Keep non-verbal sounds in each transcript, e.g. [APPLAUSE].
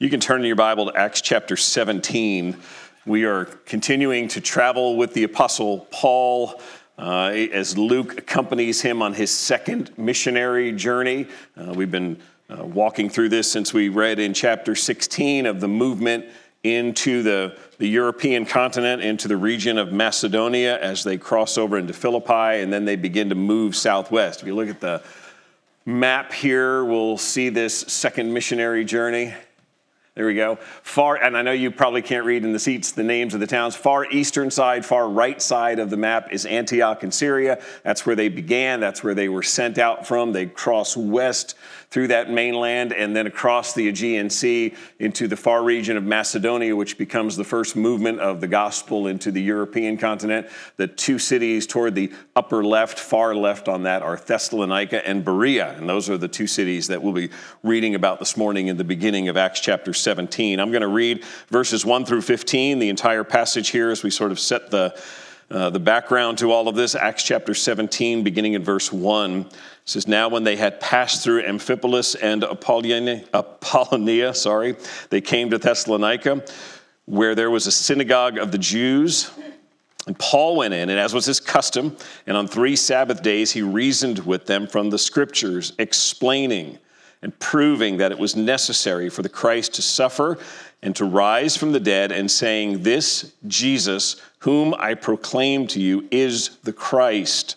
You can turn in your Bible to Acts chapter 17. We are continuing to travel with the Apostle Paul uh, as Luke accompanies him on his second missionary journey. Uh, we've been uh, walking through this since we read in chapter 16 of the movement into the, the European continent, into the region of Macedonia as they cross over into Philippi, and then they begin to move southwest. If you look at the map here, we'll see this second missionary journey. There we go. Far, and I know you probably can't read in the seats the names of the towns. Far eastern side, far right side of the map is Antioch in Syria. That's where they began. That's where they were sent out from. They cross west through that mainland and then across the Aegean Sea into the far region of Macedonia, which becomes the first movement of the gospel into the European continent. The two cities toward the upper left, far left on that, are Thessalonica and Berea. And those are the two cities that we'll be reading about this morning in the beginning of Acts chapter 17. I'm going to read verses 1 through 15, the entire passage here as we sort of set the uh, the background to all of this, Acts chapter 17, beginning in verse 1, says, Now when they had passed through Amphipolis and Apollonia, Apollonia, sorry, they came to Thessalonica, where there was a synagogue of the Jews. And Paul went in, and as was his custom, and on three Sabbath days he reasoned with them from the scriptures, explaining and proving that it was necessary for the Christ to suffer and to rise from the dead, and saying, This Jesus, whom I proclaim to you, is the Christ.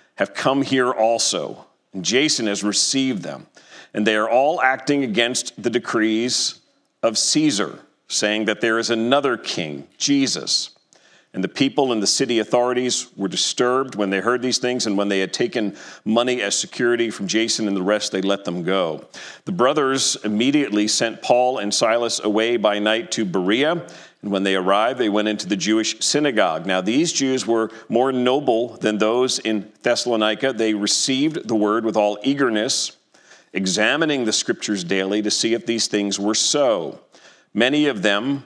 have come here also. And Jason has received them. And they are all acting against the decrees of Caesar, saying that there is another king, Jesus. And the people and the city authorities were disturbed when they heard these things, and when they had taken money as security from Jason and the rest, they let them go. The brothers immediately sent Paul and Silas away by night to Berea, and when they arrived, they went into the Jewish synagogue. Now, these Jews were more noble than those in Thessalonica. They received the word with all eagerness, examining the scriptures daily to see if these things were so. Many of them,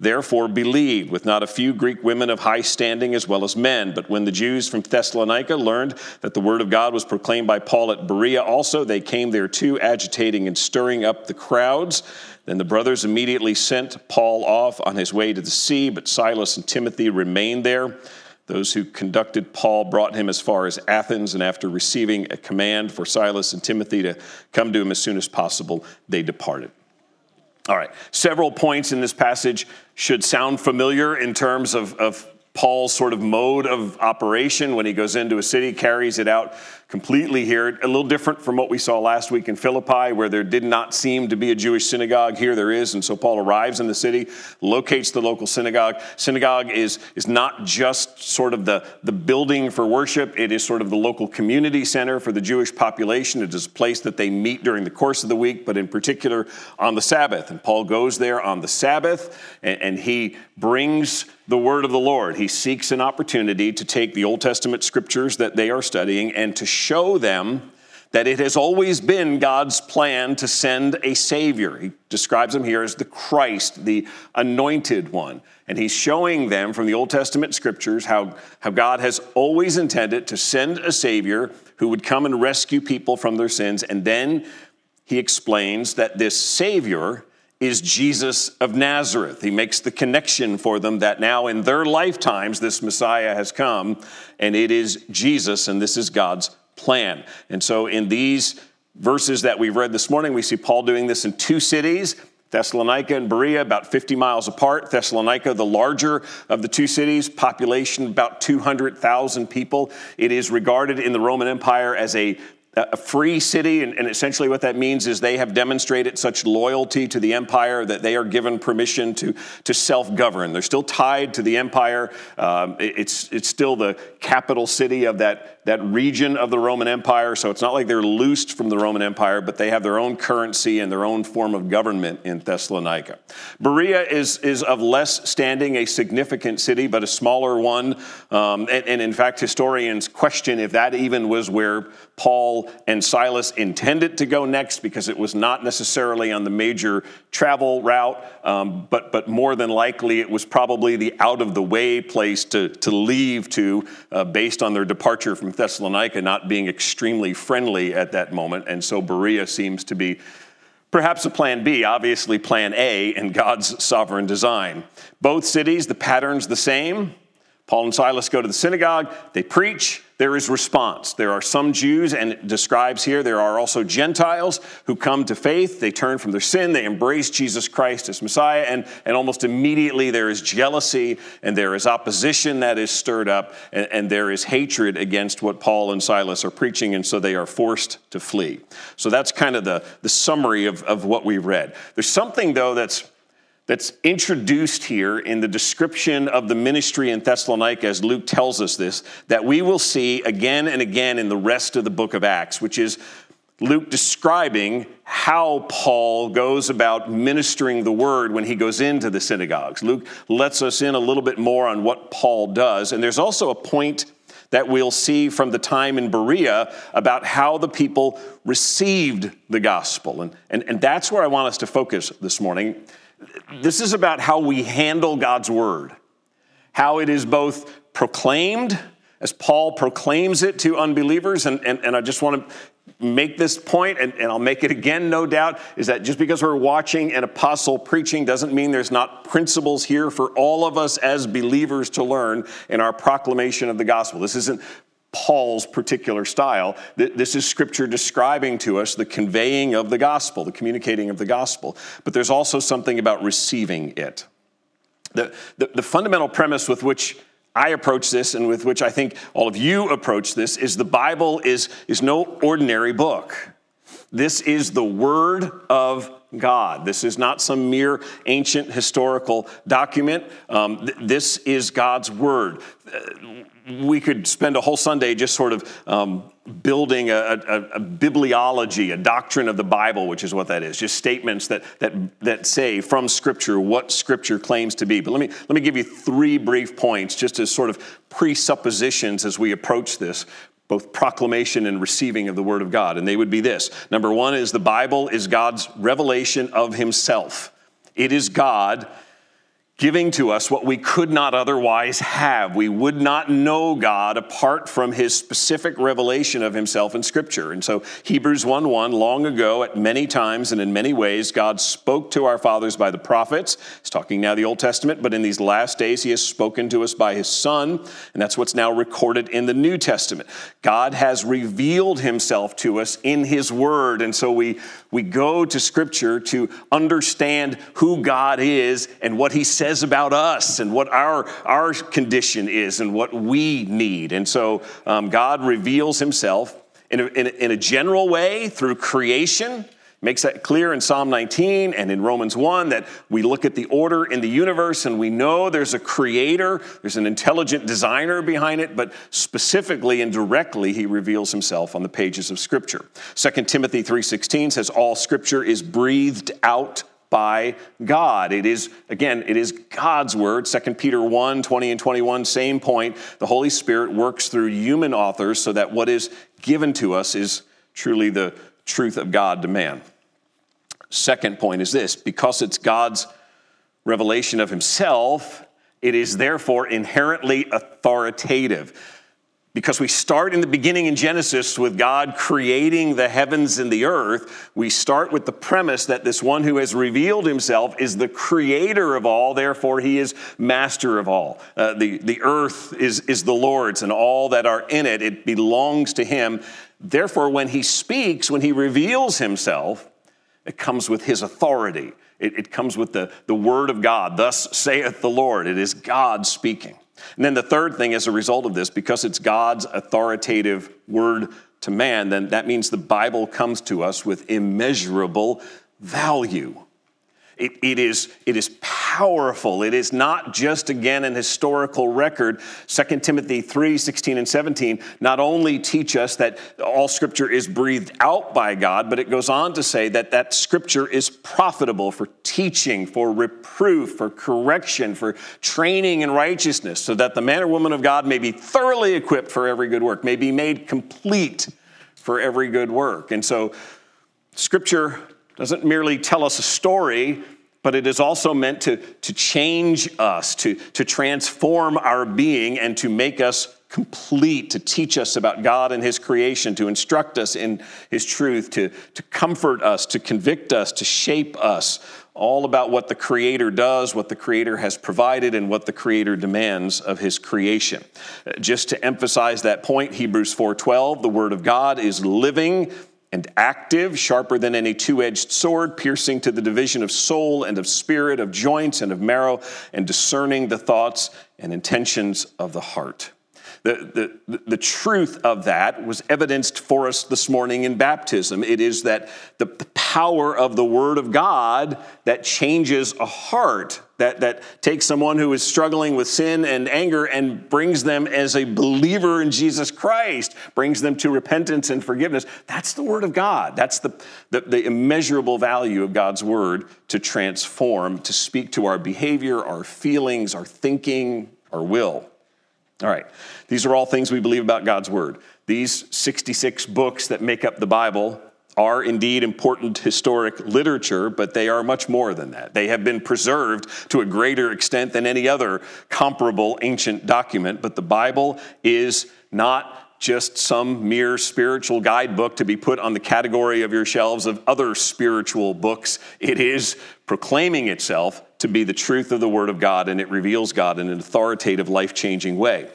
therefore believed, with not a few Greek women of high standing as well as men. But when the Jews from Thessalonica learned that the word of God was proclaimed by Paul at Berea also, they came there too, agitating and stirring up the crowds. Then the brothers immediately sent Paul off on his way to the sea, but Silas and Timothy remained there. Those who conducted Paul brought him as far as Athens, and after receiving a command for Silas and Timothy to come to him as soon as possible, they departed. All right, several points in this passage should sound familiar in terms of, of Paul's sort of mode of operation when he goes into a city, carries it out completely here. A little different from what we saw last week in Philippi, where there did not seem to be a Jewish synagogue. Here there is. And so Paul arrives in the city, locates the local synagogue. Synagogue is, is not just sort of the, the building for worship, it is sort of the local community center for the Jewish population. It is a place that they meet during the course of the week, but in particular on the Sabbath. And Paul goes there on the Sabbath and, and he brings the word of the Lord. He seeks an opportunity to take the Old Testament scriptures that they are studying and to show them that it has always been God's plan to send a Savior. He describes him here as the Christ, the anointed one. And he's showing them from the Old Testament scriptures how, how God has always intended to send a Savior who would come and rescue people from their sins. And then he explains that this Savior is Jesus of Nazareth. He makes the connection for them that now in their lifetimes this Messiah has come, and it is Jesus, and this is God's plan. And so in these verses that we've read this morning, we see Paul doing this in two cities. Thessalonica and Berea, about 50 miles apart. Thessalonica, the larger of the two cities, population about 200,000 people. It is regarded in the Roman Empire as a a free city, and, essentially what that means is they have demonstrated such loyalty to the empire that they are given permission to, to self govern. They're still tied to the empire. Um, it, it's, it's still the capital city of that, that region of the Roman Empire. So it's not like they're loosed from the Roman Empire, but they have their own currency and their own form of government in Thessalonica. Berea is, is of less standing, a significant city, but a smaller one. Um, and, and in fact, historians question if that even was where Paul and Silas intended to go next because it was not necessarily on the major travel route, um, but, but more than likely it was probably the out of the way place to, to leave to uh, based on their departure from Thessalonica not being extremely friendly at that moment. And so Berea seems to be perhaps a plan B, obviously plan A in God's sovereign design. Both cities, the pattern's the same. Paul and Silas go to the synagogue, they preach, there is response. There are some Jews, and it describes here, there are also Gentiles who come to faith. They turn from their sin, they embrace Jesus Christ as Messiah, and, and almost immediately there is jealousy and there is opposition that is stirred up, and, and there is hatred against what Paul and Silas are preaching, and so they are forced to flee. So that's kind of the, the summary of, of what we read. There's something, though, that's that's introduced here in the description of the ministry in Thessalonica, as Luke tells us this, that we will see again and again in the rest of the book of Acts, which is Luke describing how Paul goes about ministering the word when he goes into the synagogues. Luke lets us in a little bit more on what Paul does. And there's also a point that we'll see from the time in Berea about how the people received the gospel. And, and, and that's where I want us to focus this morning. This is about how we handle God's word, how it is both proclaimed, as Paul proclaims it to unbelievers. And, and, and I just want to make this point, and, and I'll make it again, no doubt, is that just because we're watching an apostle preaching doesn't mean there's not principles here for all of us as believers to learn in our proclamation of the gospel. This isn't Paul's particular style. This is scripture describing to us the conveying of the gospel, the communicating of the gospel. But there's also something about receiving it. The, the, the, fundamental premise with which I approach this and with which I think all of you approach this is the Bible is, is no ordinary book. This is the Word of God. This is not some mere ancient historical document. Um, th- this is God's Word. Uh, we could spend a whole Sunday just sort of um, building a, a, a, bibliology, a doctrine of the Bible, which is what that is, just statements that, that, that say from Scripture what Scripture claims to be. But let me, let me give you three brief points just as sort of presuppositions as we approach this, both proclamation and receiving of the Word of God. And they would be this number one is the Bible is God's revelation of Himself, it is God giving to us what we could not otherwise have. We would not know God apart from his specific revelation of himself in scripture. And so Hebrews 1:1 long ago at many times and in many ways God spoke to our fathers by the prophets. He's talking now the Old Testament, but in these last days he has spoken to us by his son, and that's what's now recorded in the New Testament. God has revealed himself to us in his word, and so we we go to scripture to understand who God is and what he says says about us and what our, our condition is and what we need. And so um, God reveals himself in a, in, a, in a general way through creation makes that clear in Psalm 19 and in Romans 1 that we look at the order in the universe and we know there's a creator, there's an intelligent designer behind it, but specifically and directly he reveals himself on the pages of scripture. 2 Timothy 3:16 says all scripture is breathed out by God. It is, again, it is God's word. 2 Peter 1 20 and 21, same point. The Holy Spirit works through human authors so that what is given to us is truly the truth of God to man. Second point is this because it's God's revelation of himself, it is therefore inherently authoritative because we start in the beginning in Genesis with God creating the heavens and the earth. We start with the premise that this one who has revealed himself is the creator of all, therefore, he is master of all. Uh, the, the earth is, is the Lord's, and all that are in it, it belongs to him. Therefore, when he speaks, when he reveals himself, it comes with his authority. It, it comes with the, the word of God. Thus saith the Lord. It is God speaking. And then the third thing, as a result of this, because it's God's authoritative word to man, then that means the Bible comes to us with immeasurable value. It, it, is, it is powerful. It is not just, again, an historical record. 2 Timothy 3 16 and 17 not only teach us that all scripture is breathed out by God, but it goes on to say that that scripture is profitable for teaching, for reproof, for correction, for training in righteousness, so that the man or woman of God may be thoroughly equipped for every good work, may be made complete for every good work. And so, scripture doesn't merely tell us a story, but it is also meant to, to change us, to, to transform our being, and to make us complete, to teach us about God and His creation, to instruct us in His truth, to, to comfort us, to convict us, to shape us, all about what the Creator does, what the Creator has provided, and what the Creator demands of His creation. Uh, just to emphasize that point, Hebrews 4:12, the Word of God is living and active, sharper than any two edged sword, piercing to the division of soul and of spirit, of joints and of marrow, and discerning the thoughts and intentions of the heart. The, the, the truth of that was evidenced for us this morning in baptism. It is that the, power of the Word of God that changes a heart, that, that takes someone who is struggling with sin and anger and brings them as a believer in Jesus Christ, brings them to repentance and forgiveness. That's the Word of God. That's the, the, the immeasurable value of God's Word to transform, to speak to our behavior, our feelings, our thinking, our will. All right, these are all things we believe about God's Word. These 66 books that make up the Bible are indeed important historic literature, but they are much more than that. They have been preserved to a greater extent than any other comparable ancient document, but the Bible is not just some mere spiritual guidebook to be put on the category of your shelves of other spiritual books. It is proclaiming itself to be the truth of the Word of God, and it reveals God in an authoritative, life changing way.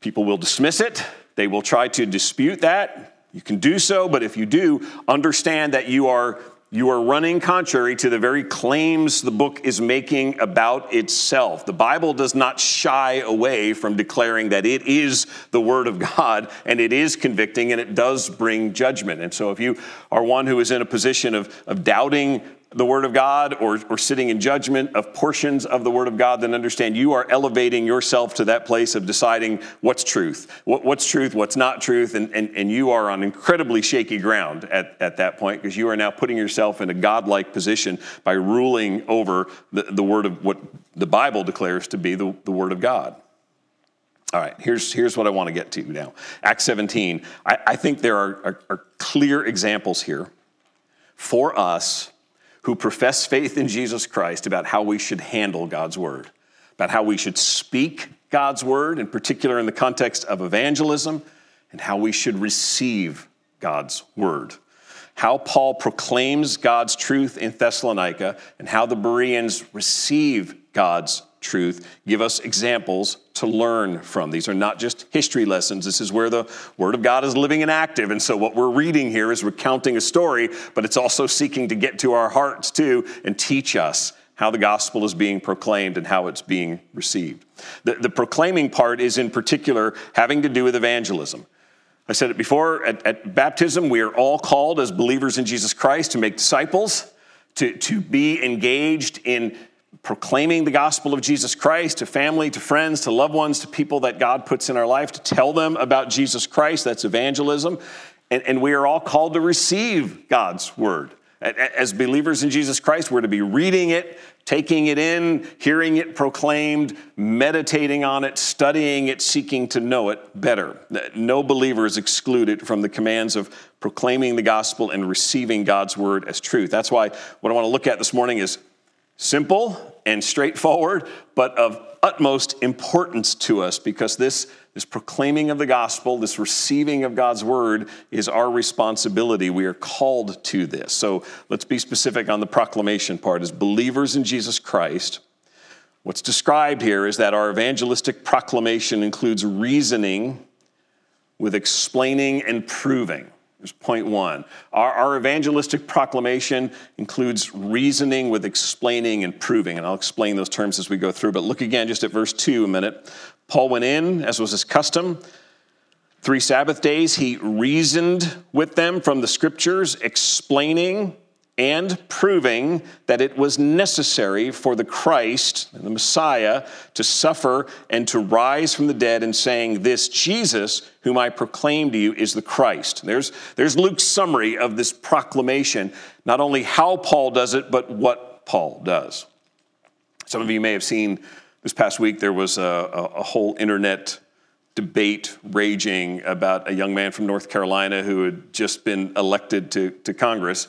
People will dismiss it, they will try to dispute that. You can do so, but if you do, understand that you are you are running contrary to the very claims the book is making about itself. The Bible does not shy away from declaring that it is the Word of God and it is convicting and it does bring judgment. And so, if you are one who is in a position of, of doubting the Word of God or, or sitting in judgment of portions of the Word of God, then understand you are elevating yourself to that place of deciding what's truth, what, what's truth, what's not truth, and, and, and you are on incredibly shaky ground at, at that point because you are now putting yourself in a godlike position by ruling over the, the Word of what the Bible declares to be the, the Word of God. All right, here's, here's what I want to get to now. Acts 17. I, I think there are, are, are clear examples here for us who profess faith in Jesus Christ about how we should handle God's word, about how we should speak God's word, in particular in the context of evangelism, and how we should receive God's word. How Paul proclaims God's truth in Thessalonica, and how the Bereans receive God's truth give us examples to learn from. These are not just history lessons. This is where the Word of God is living and active. And so, what we're reading here is recounting a story, but it's also seeking to get to our hearts too and teach us how the gospel is being proclaimed and how it's being received. The, the proclaiming part is, in particular, having to do with evangelism. I said it before at, at baptism, we are all called as believers in Jesus Christ to make disciples, to, to be engaged in proclaiming the gospel of Jesus Christ to family, to friends, to loved ones, to people that God puts in our life, to tell them about Jesus Christ. That's evangelism. And, and we are all called to receive God's word. As believers in Jesus Christ, we're to be reading it, taking it in, hearing it proclaimed, meditating on it, studying it, seeking to know it better. No believer is excluded from the commands of proclaiming the gospel and receiving God's word as truth. That's why what I want to look at this morning is simple and straightforward, but of utmost importance to us because this, this proclaiming of the gospel, this receiving of God's word is our responsibility. We are called to this. So let's be specific on the proclamation part. As believers in Jesus Christ, what's described here is that our evangelistic proclamation includes reasoning with explaining and proving. Point one. Our, our, evangelistic proclamation includes reasoning with explaining and proving, and I'll explain those terms as we go through. But look again just at verse 2 a minute. Paul went in, as was his custom. Three Sabbath days, he reasoned with them from the scriptures, explaining and proving that it was necessary for the Christ, the Messiah, to suffer and to rise from the dead, and saying, This Jesus, whom I proclaim to you, is the Christ. There's, there's Luke's summary of this proclamation, not only how Paul does it, but what Paul does. Some of you may have seen this past week, there was a, a, whole internet debate raging about a young man from North Carolina who had just been elected to, to Congress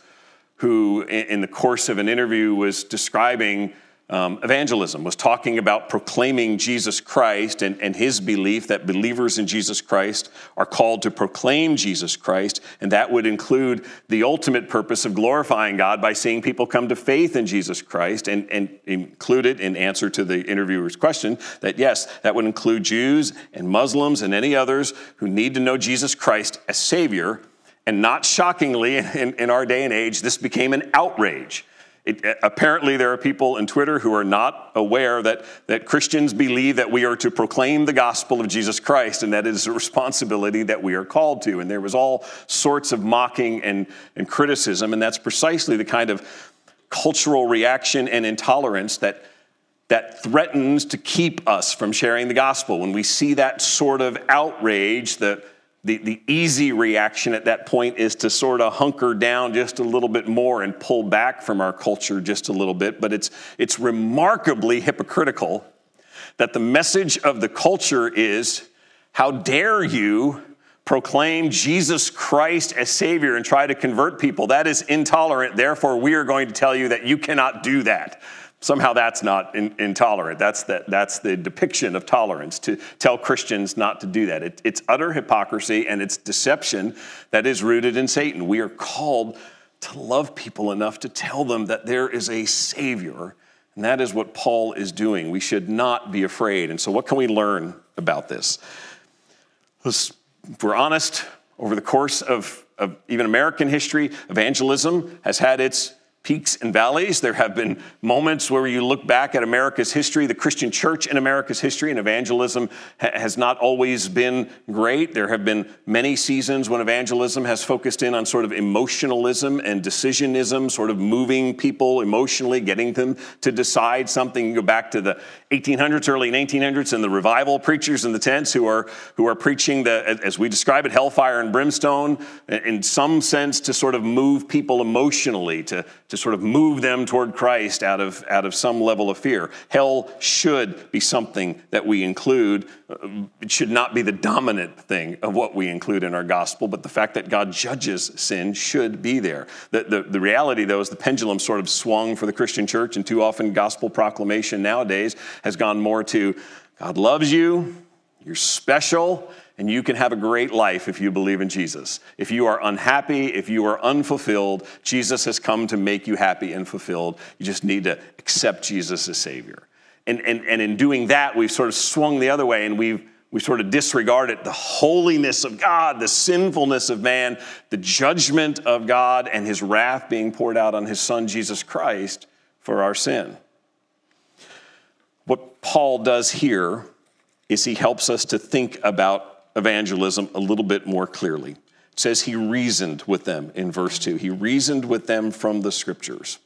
who, in the course of an interview, was describing um, evangelism, was talking about proclaiming Jesus Christ and, and his belief that believers in Jesus Christ are called to proclaim Jesus Christ. And that would include the ultimate purpose of glorifying God by seeing people come to faith in Jesus Christ, and, and included in answer to the interviewer's question that yes, that would include Jews and Muslims and any others who need to know Jesus Christ as Savior and not shockingly, in, in our day and age, this became an outrage. It, uh, apparently, there are people in Twitter who are not aware that, that Christians believe that we are to proclaim the gospel of Jesus Christ, and that is a responsibility that we are called to. And there was all sorts of mocking and, and criticism, and that's precisely the kind of cultural reaction and intolerance that, that threatens to keep us from sharing the gospel. When we see that sort of outrage, the the, the easy reaction at that point is to sort of hunker down just a little bit more and pull back from our culture just a little bit. But it's, it's remarkably hypocritical that the message of the culture is how dare you proclaim Jesus Christ as Savior and try to convert people? That is intolerant. Therefore, we are going to tell you that you cannot do that. Somehow that's not in, intolerant. That's the, that's the depiction of tolerance to tell Christians not to do that. It, it's utter hypocrisy and it's deception that is rooted in Satan. We are called to love people enough to tell them that there is a Savior, and that is what Paul is doing. We should not be afraid. And so, what can we learn about this? If we're honest, over the course of, of even American history, evangelism has had its peaks and valleys. There have been moments where you look back at America's history, the Christian church in America's history, and evangelism ha- has not always been great. There have been many seasons when evangelism has focused in on sort of emotionalism and decisionism, sort of moving people emotionally, getting them to decide something. You go back to the 1800s, early 1900s, and the revival preachers in the tents who are, who are preaching, the, as we describe it, hellfire and brimstone, in some sense to sort of move people emotionally, to, to sort of move them toward Christ out of, out of some level of fear. Hell should be something that we include. Uh, it should not be the dominant thing of what we include in our gospel, but the fact that God judges sin should be there. The, the, the reality, though, is the pendulum sort of swung for the Christian church, and too often gospel proclamation nowadays has gone more to God loves you, you're special, and you can have a great life if you believe in Jesus. If you are unhappy, if you are unfulfilled, Jesus has come to make you happy and fulfilled. You just need to accept Jesus as Savior. And, and, and in doing that, we've sort of swung the other way and we've we sort of disregarded the holiness of God, the sinfulness of man, the judgment of God, and his wrath being poured out on his son, Jesus Christ, for our sin. What Paul does here is he helps us to think about evangelism a little bit more clearly. It says he reasoned with them in verse 2. He reasoned with them from the scriptures.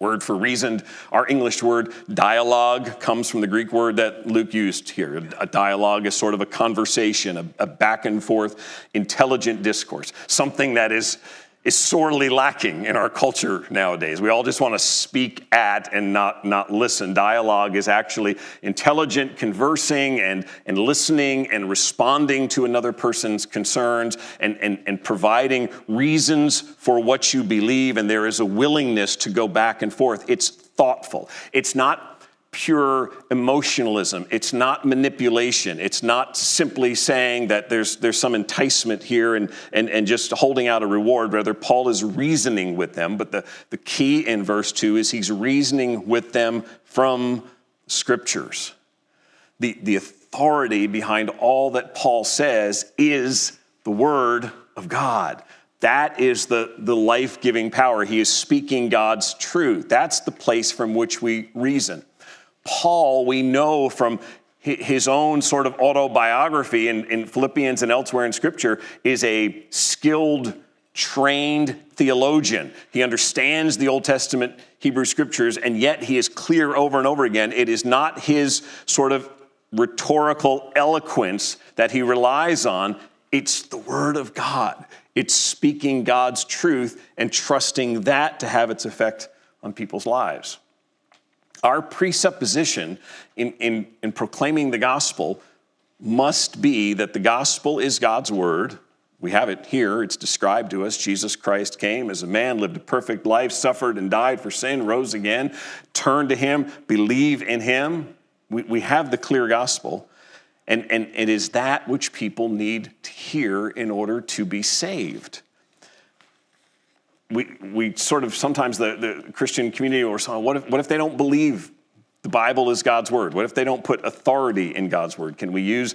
Word for reasoned, our English word dialogue comes from the Greek word that Luke used here. A dialogue is sort of a conversation, a, a back and forth, intelligent discourse, something that is is sorely lacking in our culture nowadays. We all just want to speak at and not, not listen. Dialogue is actually intelligent conversing and, and listening and responding to another person's concerns and, and, and providing reasons for what you believe. And there is a willingness to go back and forth. It's thoughtful. It's not pure emotionalism. It's not manipulation. It's not simply saying that there's, there's some enticement here and, and, and just holding out a reward. Rather, Paul is reasoning with them. But the, the key in verse 2 is he's reasoning with them from scriptures. The, the authority behind all that Paul says is the word of God. That is the, the life giving power. He is speaking God's truth. That's the place from which we reason. Paul, we know from his own sort of autobiography in, in Philippians and elsewhere in Scripture, is a skilled trained theologian. He understands the Old Testament Hebrew scriptures, and yet he is clear over and over again. It is not his sort of rhetorical eloquence that he relies on, it's the Word of God. It's speaking God's truth and trusting that to have its effect on people's lives. Our presupposition in, in, in proclaiming the gospel must be that the gospel is God's word. We have it here, it's described to us. Jesus Christ came as a man, lived a perfect life, suffered and died for sin, rose again, turn to him, believe in him. We, we have the clear gospel. And, and it is that which people need to hear in order to be saved. We, we sort of sometimes the, the Christian community or what if, what if they don't believe the Bible is God's word? What if they don't put authority in God's word? Can we use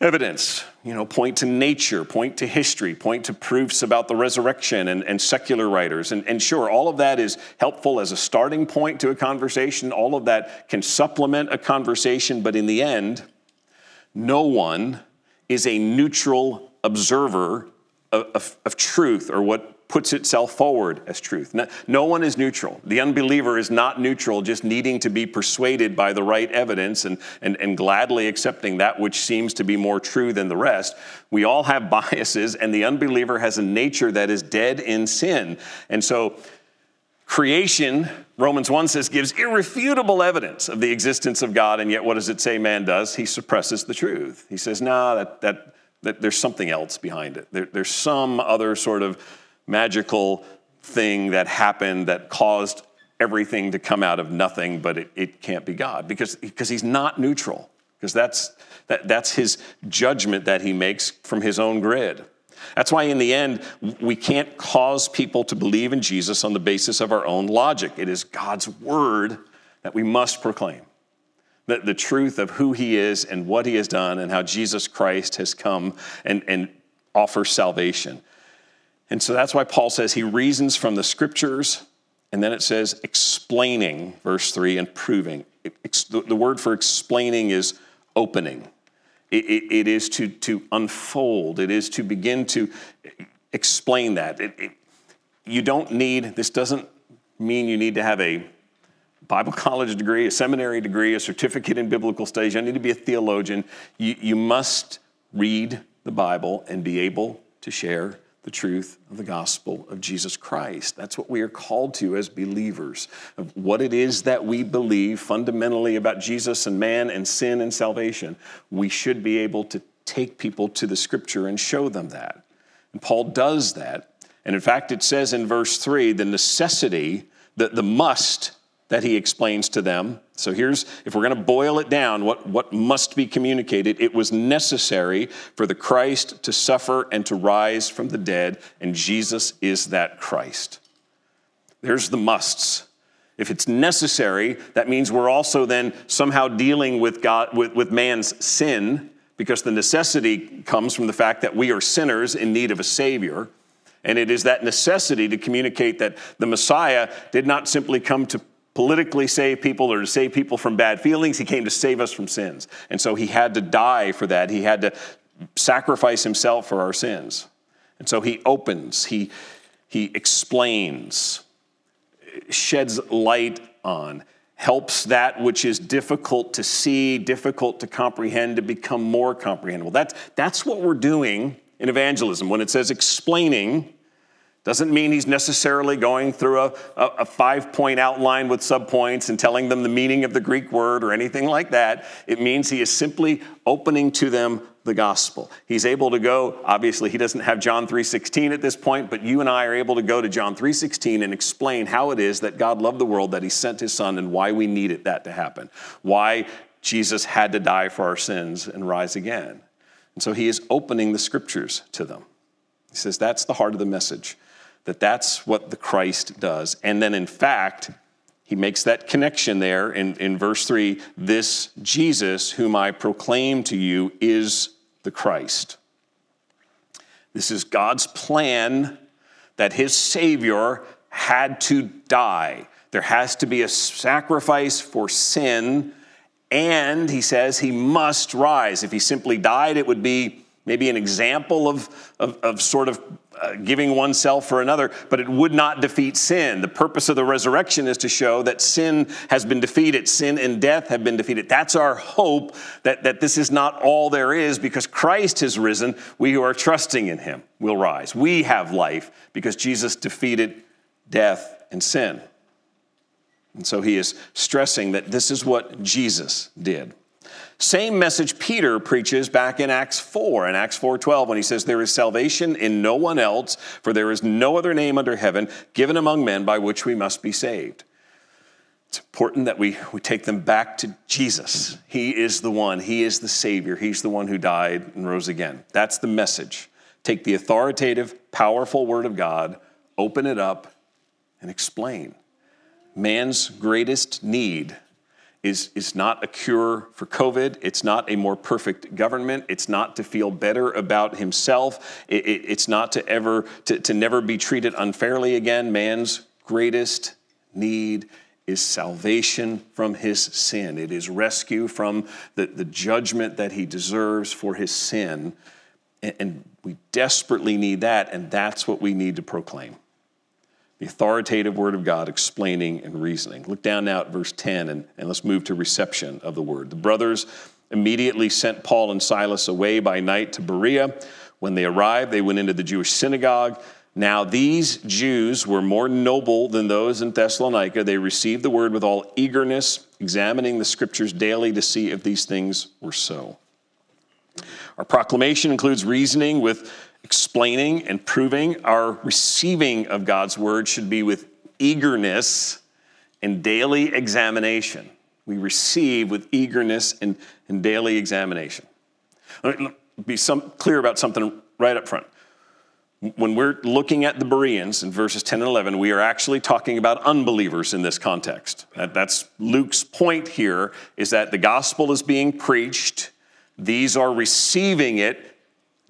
evidence? You know, point to nature, point to history, point to proofs about the resurrection and, and secular writers. And, and sure, all of that is helpful as a starting point to a conversation. All of that can supplement a conversation, but in the end, no one is a neutral observer of, of, of truth or what puts itself forward as truth. No, no, one is neutral. The unbeliever is not neutral, just needing to be persuaded by the right evidence and, and, and gladly accepting that which seems to be more true than the rest. We all have [LAUGHS] biases, and the unbeliever has a nature that is dead in sin. And so, creation, Romans 1 says, gives irrefutable evidence of the existence of God, and yet what does it say man does? He suppresses the truth. He says, nah, that, that, that there's something else behind it. There, there's some other sort of magical thing that happened that caused everything to come out of nothing, but it, it can't be God because, because he's not neutral, because that's, that, that's his judgment that he makes from his own grid. That's why, in the end, we can't cause people to believe in Jesus on the basis of our own logic. It is God's word that we must proclaim. The, the truth of who he is and what he has done and how Jesus Christ has come and, and offers salvation. And so that's why Paul says he reasons from the scriptures, and then it says explaining, verse 3, and proving. the word for explaining is opening. It, it, it is to, to unfold, it is to begin to explain that. It, you don't need, this doesn't mean you need to have a Bible college degree, a seminary degree, a certificate in biblical studies. You need to be a theologian. You, you must read the Bible and be able to share the truth of the gospel of Jesus Christ. That's what we are called to as believers, of what it is that we believe fundamentally about Jesus and man and sin and salvation. We should be able to take people to the scripture and show them that. And Paul does that. And in fact, it says in verse 3 the necessity, the, the must that he explains to them. So here's, if we're going to boil it down, what, what must be communicated? It was necessary for the Christ to suffer and to rise from the dead, and Jesus is that Christ. There's the musts. If it's necessary, that means we're also then somehow dealing with God with, with man's sin, because the necessity comes from the fact that we are sinners in need of a Savior. And it is that necessity to communicate that the Messiah did not simply come to politically save people or to save people from bad feelings. He came to save us from sins. And so he had to die for that. He had to sacrifice himself for our sins. And so he opens, he, he explains, sheds light on, helps that which is difficult to see, difficult to comprehend, to become more comprehensible. That's, that's what we're doing in evangelism. When it says explaining, doesn't mean he's necessarily going through a, a, a five point outline with subpoints and telling them the meaning of the Greek word or anything like that. It means he is simply opening to them the gospel. He's able to go, obviously he doesn't have John 3:16 at this point, but you and I are able to go to John 3:16 and explain how it is that God loved the world that he sent his son and why we needed that to happen. Why Jesus had to die for our sins and rise again. And so he is opening the scriptures to them. He says that's the heart of the message that that's what the Christ does. And then, in fact, he makes that connection there in, in verse 3 this Jesus, whom I proclaim to you, is the Christ. This is God's plan that his Savior had to die. There has to be a sacrifice for sin, and he says he must rise. If he simply died, it would be maybe an example of, of, of, sort of uh, giving oneself for another, but it would not defeat sin. The purpose of the resurrection is to show that sin has been defeated, sin and death have been defeated. That's our hope that, that this is not all there is because Christ has risen. We who are trusting in him will rise. We have life because Jesus defeated death and sin. And so he is stressing that this is what Jesus did. Same message Peter preaches back in Acts 4, in Acts 4:12 when he says there is salvation in no one else for there is no other name under heaven given among men by which we must be saved. It's important that we, we take them back to Jesus. He is the one, He is the Savior, He's the one who died and rose again. That's the message. Take the authoritative, powerful Word of God, open it up, and explain. Man's greatest need is, is not a cure for COVID. It's not a more perfect government. It's not to feel better about himself. It, it, it's not to ever to, to never be treated unfairly again. Man's greatest need is salvation from his sin. It is rescue from the, the judgment that he deserves for his sin. And, and we desperately need that, and that's what we need to proclaim the authoritative word of God explaining and reasoning. Look down now at verse 10 and, and let's move to reception of the word. The brothers immediately sent Paul and Silas away by night to Berea. When they arrived, they went into the Jewish synagogue. Now, these Jews were more noble than those in Thessalonica. They received the word with all eagerness, examining the scriptures daily to see if these things were so. Our proclamation includes reasoning with explaining and proving. Our receiving of God's word should be with eagerness and daily examination. We receive with eagerness and, and daily examination. Let me be some, clear about something right up front. When we're looking at the Bereans in verses 10 and 11, we are actually talking about unbelievers in this context. That, that's Luke's point here is that the gospel is being preached. These are receiving it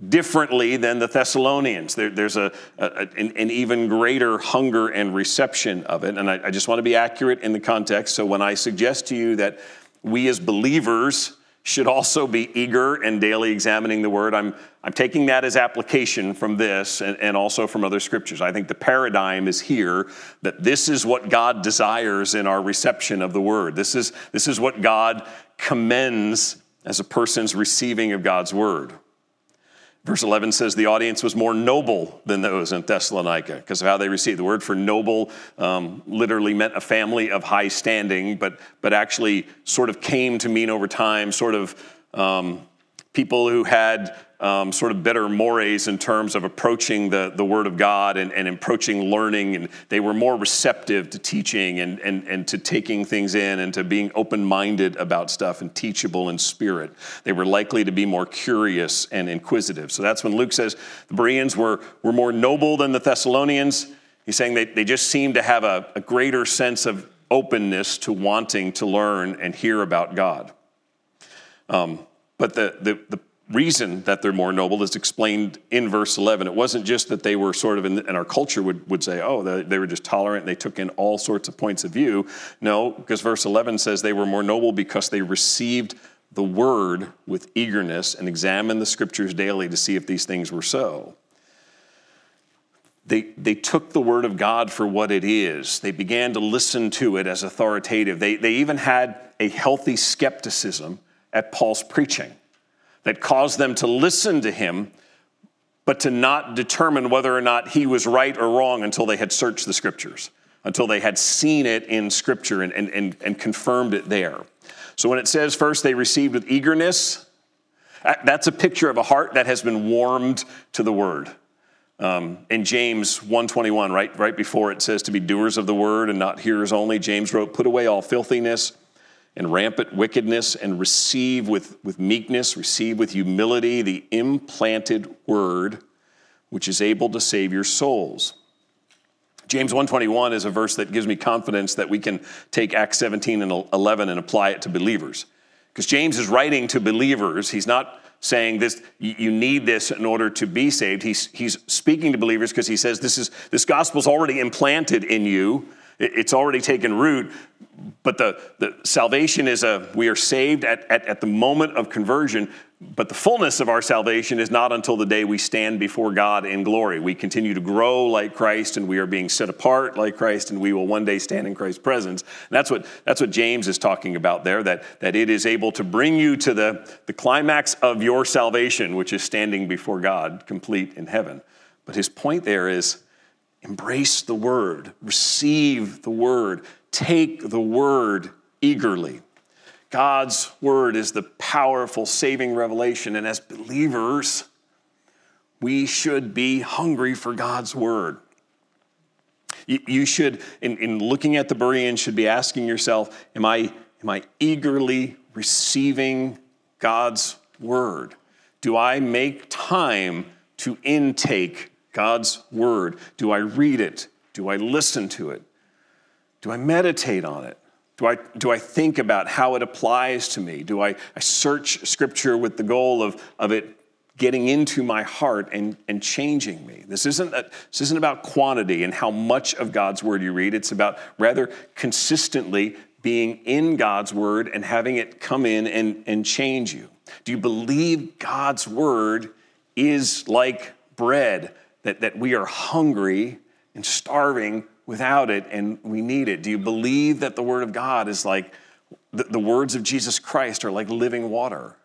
differently than the Thessalonians. There, there's a, a an, an, even greater hunger and reception of it. And I, I just want to be accurate in the context. So when I suggest to you that we as believers should also be eager and daily examining the word, I'm, I'm taking that as application from this and, and also from other scriptures. I think the paradigm is here that this is what God desires in our reception of the word. This is, this is what God commends as a person's receiving of God's word. Verse 11 says the audience was more noble than those in Thessalonica because of how they received. The word for noble um, literally meant a family of high standing, but, but actually sort of came to mean over time sort of um, people who had um, sort of better mores in terms of approaching the, the Word of God and, and approaching learning. And they were more receptive to teaching and, and, and to taking things in and to being open minded about stuff and teachable in spirit. They were likely to be more curious and inquisitive. So that's when Luke says the Bereans were, were more noble than the Thessalonians. He's saying they, they just seemed to have a, a greater sense of openness to wanting to learn and hear about God. Um, but the, the, the reason that they're more noble is explained in verse 11. It wasn't just that they were sort of, in, in our culture would, would say, oh, they, they, were just tolerant, they took in all sorts of points of view. No, because verse 11 says they were more noble because they received the word with eagerness and examined the scriptures daily to see if these things were so. They, they took the word of God for what it is. They began to listen to it as authoritative. They, they even had a healthy skepticism at Paul's preaching that caused them to listen to him, but to not determine whether or not he was right or wrong until they had searched the scriptures, until they had seen it in scripture and, and, and, and confirmed it there. So when it says first they received with eagerness, that's a picture of a heart that has been warmed to the word. Um, in James 121, right, right before it says to be doers of the word and not hearers only, James wrote, Put away all filthiness and rampant wickedness and receive with, with meekness, receive with humility the implanted word which is able to save your souls. James 121 is a verse that gives me confidence that we can take Acts 17 and 11 and apply it to believers. Because James is writing to believers. He's not saying this you need this in order to be saved. He's, he's speaking to believers because he says this is this gospel's already implanted in you. It's already taken root, but the, the salvation is a we are saved at, at, at the moment of conversion. but the fullness of our salvation is not until the day we stand before God in glory. We continue to grow like Christ and we are being set apart like Christ and we will one day stand in Christ's presence. And that's what, that's what James is talking about there, that, that it is able to bring you to the, the climax of your salvation, which is standing before God complete in heaven. But his point there is embrace the word, receive the word, take the word eagerly. God's word is the powerful saving revelation, and as believers, we should be hungry for God's word. You should, in, in looking at the Bereans, should be asking yourself, am I, am I eagerly receiving God's word? Do I make time to intake God's word? Do I read it? Do I listen to it? Do I meditate on it? Do I, do I think about how it applies to me? Do I, I search scripture with the goal of, of it getting into my heart and, and changing me? This isn't, a, this isn't about quantity and how much of God's word you read. It's about rather consistently being in God's word and having it come in and, and change you. Do you believe God's word is like bread, that, that we are hungry and starving without it and we need it? Do you believe that the Word of God is like the, the words of Jesus Christ are like living water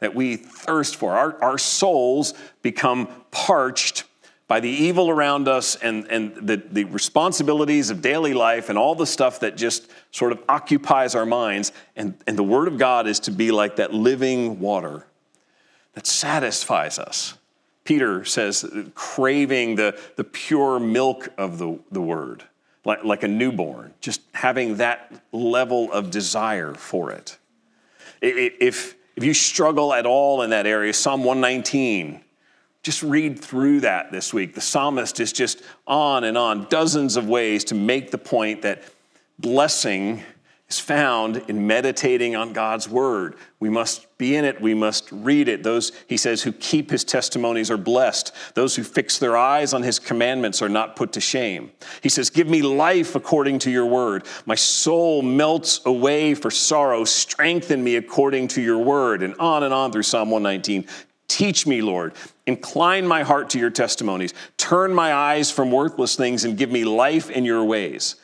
that we thirst for? Our, our souls become parched by the evil around us and, and the, the responsibilities of daily life and all the stuff that just sort of occupies our minds. And, and the Word of God is to be like that living water that satisfies us. Peter says, craving the, the pure milk of the, the word, like, like a newborn, just having that level of desire for it. If, if you struggle at all in that area, Psalm 119, just read through that this week. The psalmist is just on and on, dozens of ways to make the point that blessing is found in meditating on God's word. We must be in it, we must read it. Those, he says, who keep his testimonies are blessed. Those who fix their eyes on his commandments are not put to shame. He says, Give me life according to your word. My soul melts away for sorrow. Strengthen me according to your word. And on and on through Psalm 119. Teach me, Lord. Incline my heart to your testimonies. Turn my eyes from worthless things and give me life in your ways.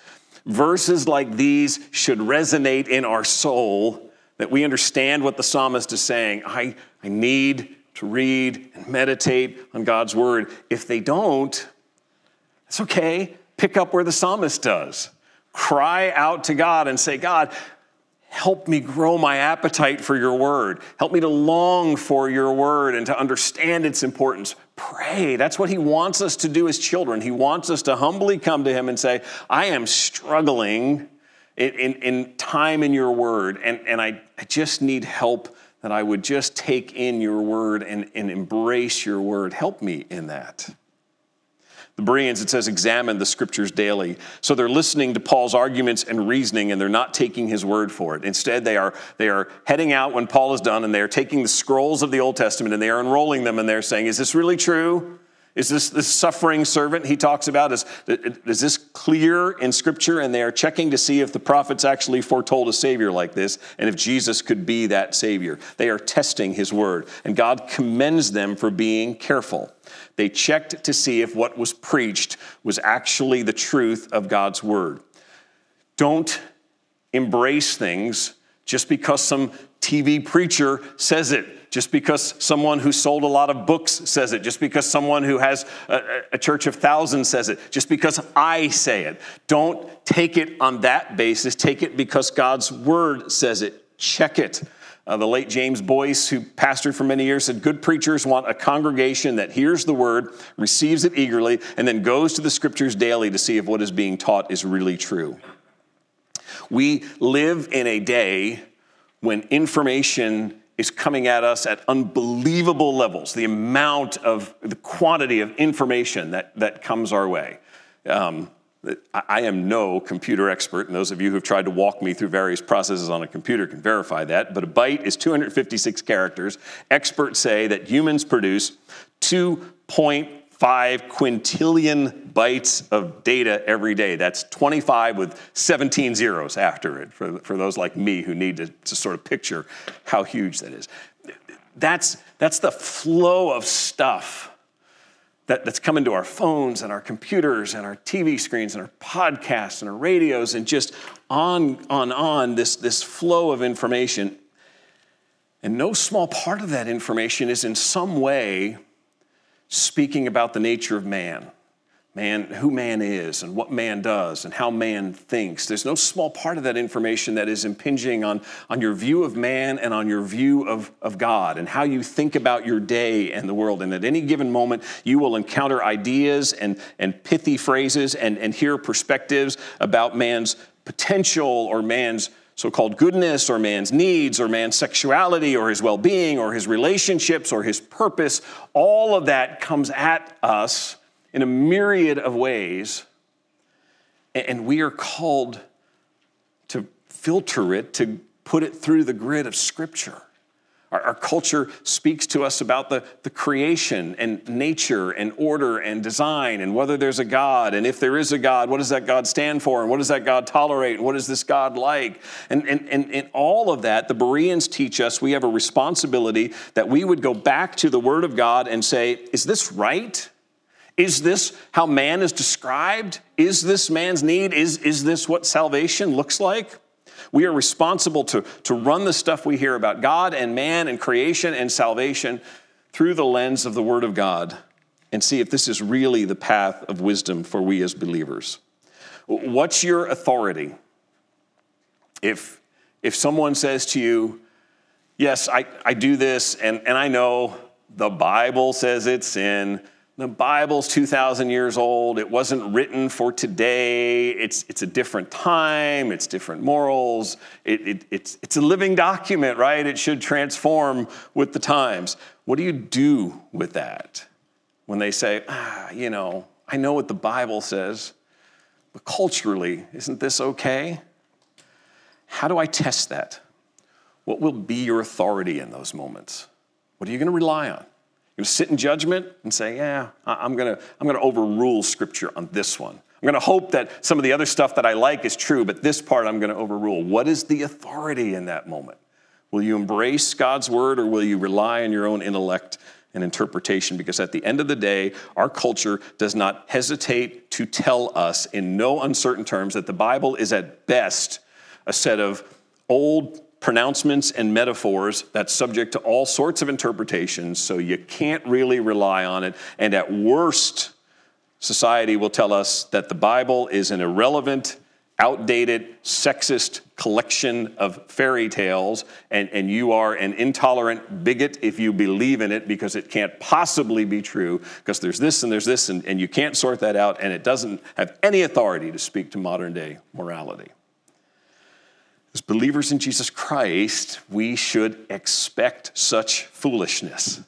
Verses like these should resonate in our soul that we understand what the psalmist is saying. I, I need to read and meditate on God's word. If they don't, it's okay. Pick up where the psalmist does. Cry out to God and say, God, help me grow my appetite for your word. Help me to long for your word and to understand its importance pray. That's what he wants us to do as children. He wants us to humbly come to him and say, I am struggling in, in, in time in your word, and, and I, I just need help that I would just take in your word and, and embrace your word. Help me in that. The Bereans, it says, examine the scriptures daily. So they're listening to Paul's arguments and reasoning, and they're not taking his word for it. Instead, they are, they are heading out when Paul is done, and they are taking the scrolls of the Old Testament and they are unrolling them, and they're saying, Is this really true? Is this the suffering servant he talks about? Is, is this clear in Scripture? And they are checking to see if the prophets actually foretold a Savior like this and if Jesus could be that Savior. They are testing his word, and God commends them for being careful. They checked to see if what was preached was actually the truth of God's word. Don't embrace things just because some TV preacher says it, just because someone who sold a lot of books says it, just because someone who has a, a, church of thousands says it, just because I say it. Don't take it on that basis. Take it because God's word says it. Check it. Uh, the late James Boice, who pastored for many years, said good preachers want a congregation that hears the word, receives it eagerly, and then goes to the scriptures daily to see if what is being taught is really true. We live in a day when information is coming at us at unbelievable levels, the amount of, the quantity of information that, that comes our way. Um, I am no computer expert, and those of you who've tried to walk me through various processes on a computer can verify that. But a byte is 256 characters. Experts say that humans produce 2.5 quintillion bytes of data every day. That's 25 with 17 zeros after it, for, for those like me who need to, to sort of picture how huge that is that's, that's the flow of stuff that, that's coming to our phones and our computers and our TV screens and our podcasts and our radios and just on, on, on, this, this flow of information. And no small part of that information is in some way speaking about the nature of man man, who man is and what man does and how man thinks. There's no small part of that information that is impinging on, on your view of man and on your view of, of God and how you think about your day and the world. And at any given moment, you will encounter ideas and, and pithy phrases and, and hear perspectives about man's potential or man's so called goodness or man's needs or man's sexuality or his well being or his relationships or his purpose. All of that comes at us in a myriad of ways, and we are called to filter it, to put it through the grid of Scripture. Our, our, culture speaks to us about the, the creation and nature and order and design and whether there's a God. And if there is a God, what does that God stand for? And what does that God tolerate? And what is this God like? And, and, and, and all of that, the Bereans teach us we have a responsibility that we would go back to the Word of God and say, is this right? Is this how man is described? Is this man's need? Is, is this what salvation looks like? We are responsible to, to run the stuff we hear about God and man and creation and salvation through the lens of the Word of God and see if this is really the path of wisdom for we as believers. What's your authority? If, if someone says to you, Yes, I, I do this, and, and I know the Bible says it's sin, the Bible's 2,000 years old. It wasn't written for today. It's, it's a different time. It's different morals. It, it, it's, it's a living document, right? It should transform with the times. What do you do with that when they say, ah, you know, I know what the Bible says, but culturally, isn't this okay? How do I test that? What will be your authority in those moments? What are you going to rely on? Going to sit in judgment and say, yeah, I'm going to, I'm going to overrule Scripture on this one. I'm going to hope that some of the other stuff that I like is true, but this part I'm going to overrule. What is the authority in that moment? Will you embrace God's word or will you rely on your own intellect and interpretation? Because at the end of the day, our culture does not hesitate to tell us in no uncertain terms that the Bible is at best a set of old pronouncements and metaphors that's subject to all sorts of interpretations, so you can't really rely on it. And at worst, society will tell us that the Bible is an irrelevant, outdated, sexist collection of fairy tales, and, and you are an intolerant bigot if you believe in it because it can't possibly be true, because there's this and there's this, and, and you can't sort that out, and it doesn't have any authority to speak to modern day morality. As believers in Jesus Christ, we should expect such foolishness.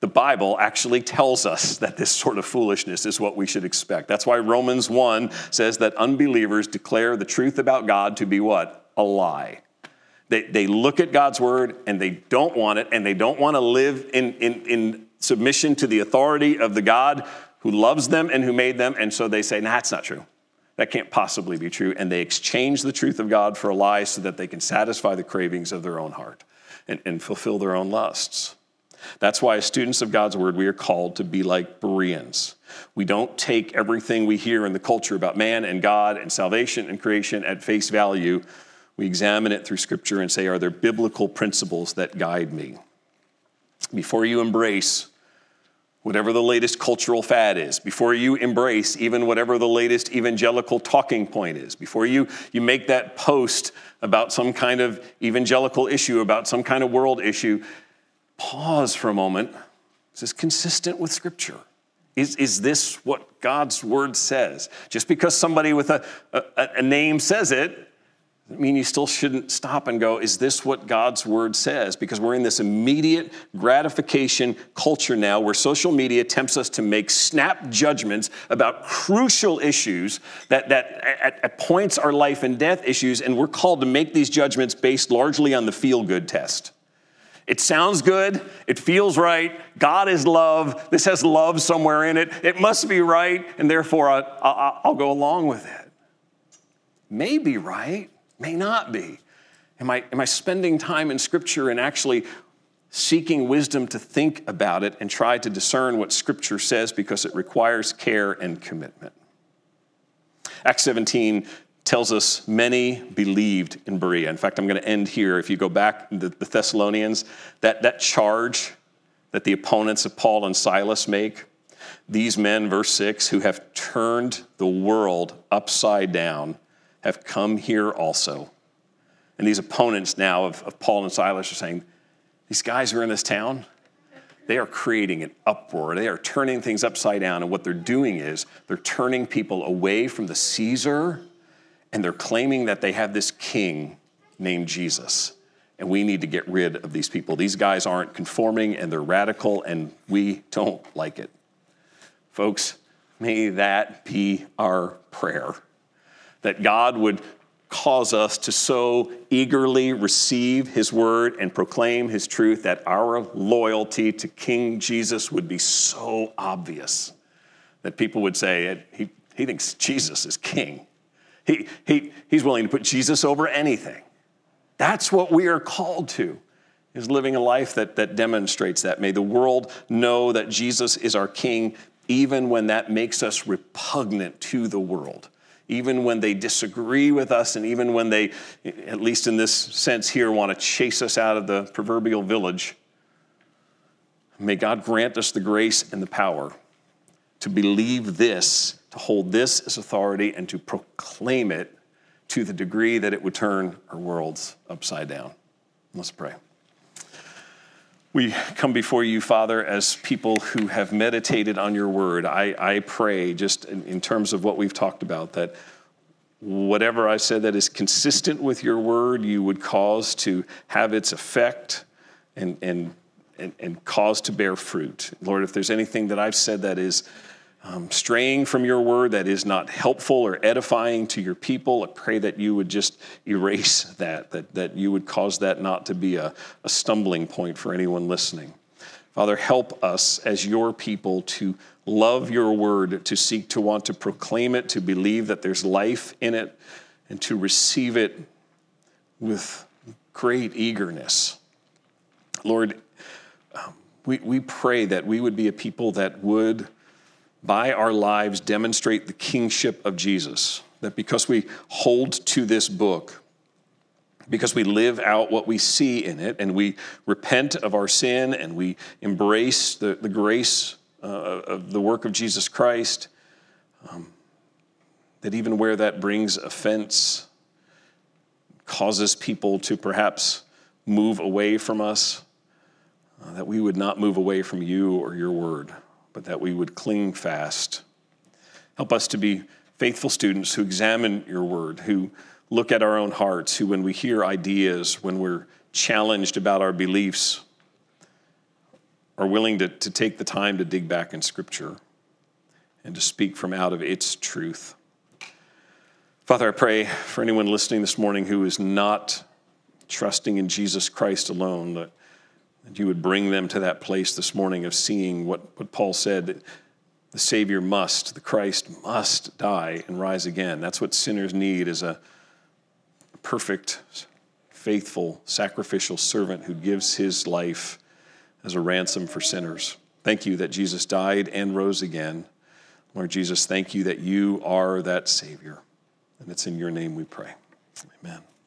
The Bible actually tells us that this sort of foolishness is what we should expect. That's why Romans 1 says that unbelievers declare the truth about God to be what? A lie. They, they look at God's word and they don't want it, and they don't want to live in, in, in submission to the authority of the God who loves them and who made them, and so they say, nah, that's not true. That can't possibly be true. And they exchange the truth of God for a lie so that they can satisfy the cravings of their own heart and, and fulfill their own lusts. That's why, as students of God's word, we are called to be like Bereans. We don't take everything we hear in the culture about man and God and salvation and creation at face value. We examine it through scripture and say, are there biblical principles that guide me? Before you embrace whatever the latest cultural fad is, before you embrace even whatever the latest evangelical talking point is, before you, you make that post about some kind of evangelical issue, about some kind of world issue, pause for a moment. Is this consistent with Scripture? Is, is this what God's word says? Just because somebody with a, a, a name says it I mean you still shouldn't stop and go, is this what God's word says? Because we're in this immediate gratification culture now where social media tempts us to make snap judgments about crucial issues that, that at, at points are life and death issues, and we're called to make these judgments based largely on the feel good test. It sounds good. It feels right. God is love. This has love somewhere in it. It must be right, and therefore I, will go along with it. Maybe right may not be. Am I, am I spending time in Scripture and actually seeking wisdom to think about it and try to discern what Scripture says because it requires care and commitment. Acts 17 tells us many believed in Berea. In fact, I'm going to end here. If you go back to the Thessalonians, that, that charge that the opponents of Paul and Silas make, these men, verse 6, who have turned the world upside down, have come here also. And these opponents now of, of Paul and Silas are saying, These guys who are in this town, they are creating an uproar. They are turning things upside down. And what they're doing is they're turning people away from the Caesar and they're claiming that they have this king named Jesus. And we need to get rid of these people. These guys aren't conforming and they're radical, and we don't like it. Folks, may that be our prayer that God would cause us to so eagerly receive his word and proclaim his truth that our loyalty to King Jesus would be so obvious that people would say, he, he thinks Jesus is king. He, he, he's willing to put Jesus over anything. That's what we are called to, is living a life that, that demonstrates that. May the world know that Jesus is our King, even when that makes us repugnant to the world, even when they disagree with us, and even when they, at least in this sense here, want to chase us out of the proverbial village. May God grant us the grace and the power to believe this to hold this as authority and to proclaim it to the degree that it would turn our worlds upside down. Let's pray. We come before you, Father, as people who have meditated on your word. I, I pray, just in, in terms of what we've talked about, that whatever I said that is consistent with your word, you would cause to have its effect and, and, and, and cause to bear fruit. Lord, if there's anything that I've said that is um, straying from your word that is not helpful or edifying to your people, I pray that you would just erase that, that, that you would cause that not to be a, a stumbling point for anyone listening. Father, help us as your people to love your word, to seek to want to proclaim it, to believe that there's life in it, and to receive it with great eagerness. Lord, um, we, we pray that we would be a people that would by our lives demonstrate the kingship of Jesus. That because we hold to this book, because we live out what we see in it, and we repent of our sin and we embrace the, the grace uh, of the work of Jesus Christ, um, that even where that brings offense, causes people to perhaps move away from us, uh, that we would not move away from you or your word but that we would cling fast. Help us to be faithful students who examine your word, who look at our own hearts, who, when we hear ideas, when we're challenged about our beliefs, are willing to, to take the time to dig back in Scripture and to speak from out of its truth. Father, I pray for anyone listening this morning who is not trusting in Jesus Christ alone, that that you would bring them to that place this morning of seeing what, what Paul said that the Savior must, the Christ must die and rise again. That's what sinners need is a perfect, faithful, sacrificial servant who gives his life as a ransom for sinners. Thank you that Jesus died and rose again. Lord Jesus, thank you that you are that Savior. And it's in your name we pray. Amen.